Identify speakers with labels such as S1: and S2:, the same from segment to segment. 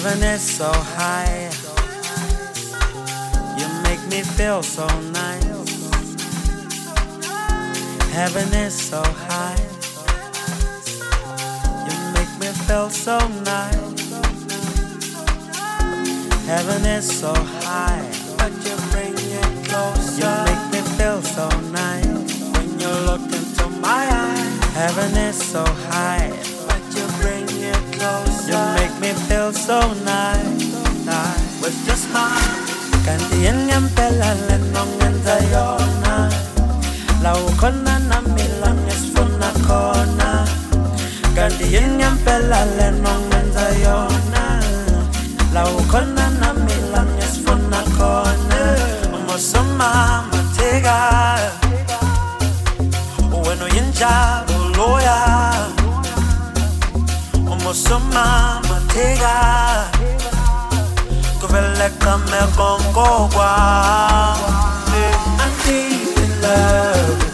S1: Heaven is so high. You make me feel so nice. Heaven is so high. You make me feel so nice. Heaven is so high, but you bring it closer. You make me feel so nice when you look into my eyes. Heaven is so high, but you bring it closer. You make me feel so nice, nice with your smile. Kandiyan yang pelale nongenza La ukona na milang esfuna kona Kandiyan yang pelale nongenza La matega kuveleka mekongogwa I'm deep in love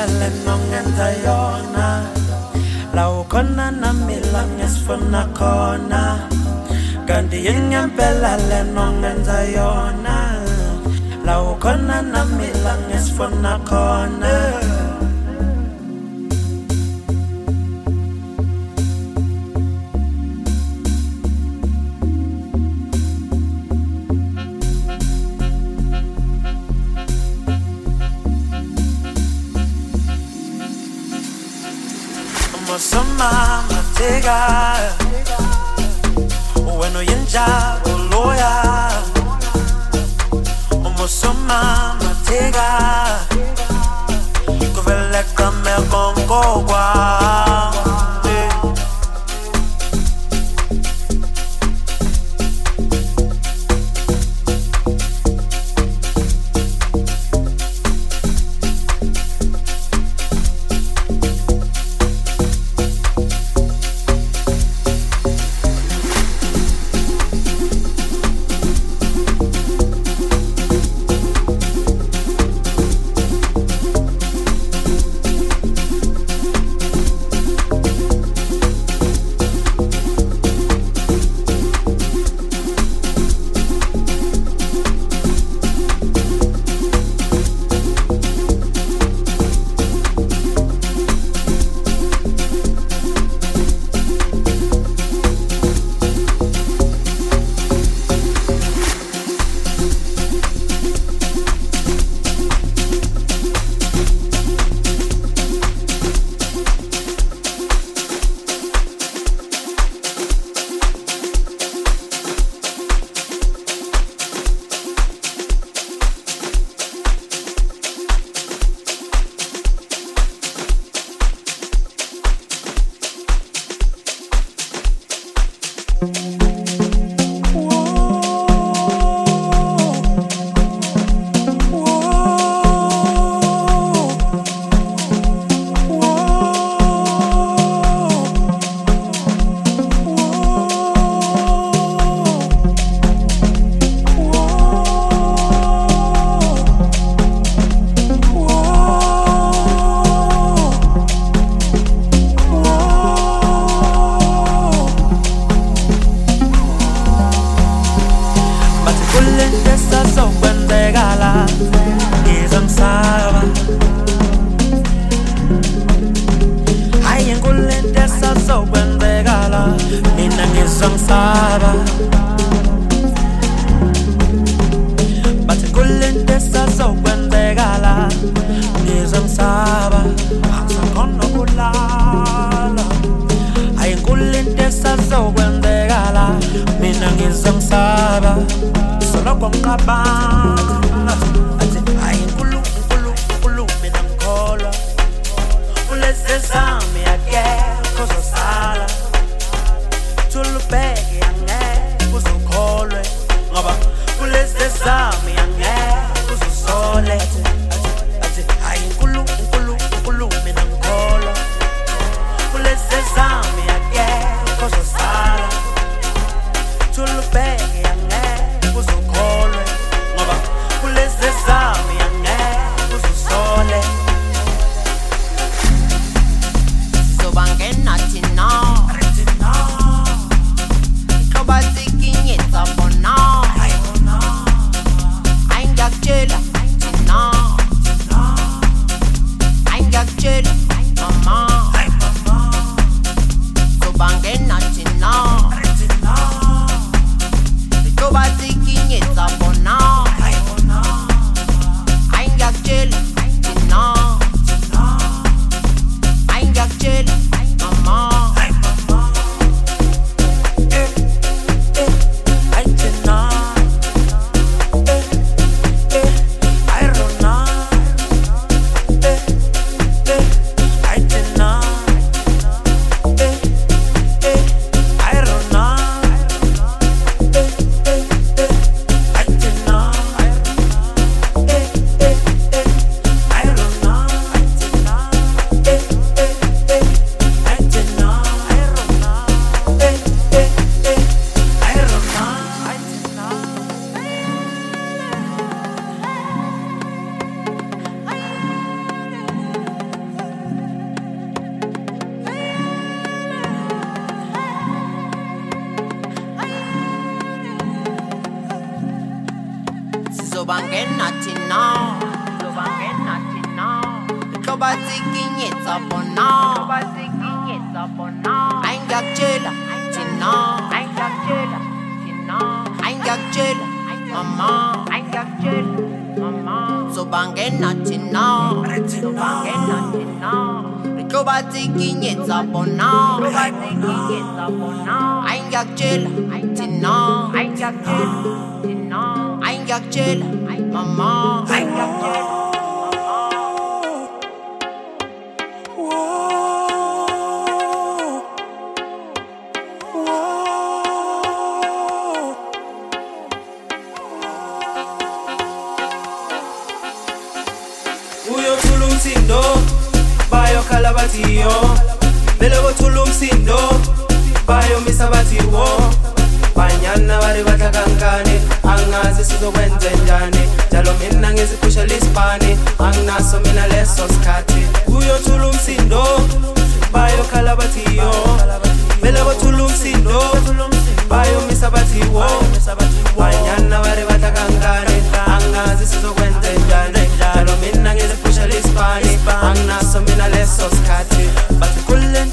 S1: ngempela lenongenza yona La ukhona nami la ngesifuna khona Kandiyan ngempela lenongenza yona La ukhona nami Uweno yinja uloya oh Umusoma matega. Kuveleka mekongogwa
S2: Ihloba sikinyetsa bona Ihloba sikinyetsa bona Hayi ngiyakutshela thina Hayi ngiyakutshela thina Hayi ngiyakutshela mama Hayi ngiyakutshela
S3: uyothula sizokwenze njani njalo mina ngiziphushela isibani anginaso mina leso sikhathi uyothula umsindo bayokhala bathi yo. Vele bothula umsindo bayomisa bathi wo banyana bari badla kankani angazi sizokwenze njani njalo mina ngiziphushela isibani anginaso mina leso sikhathi bathi kule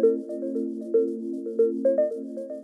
S4: Thank you.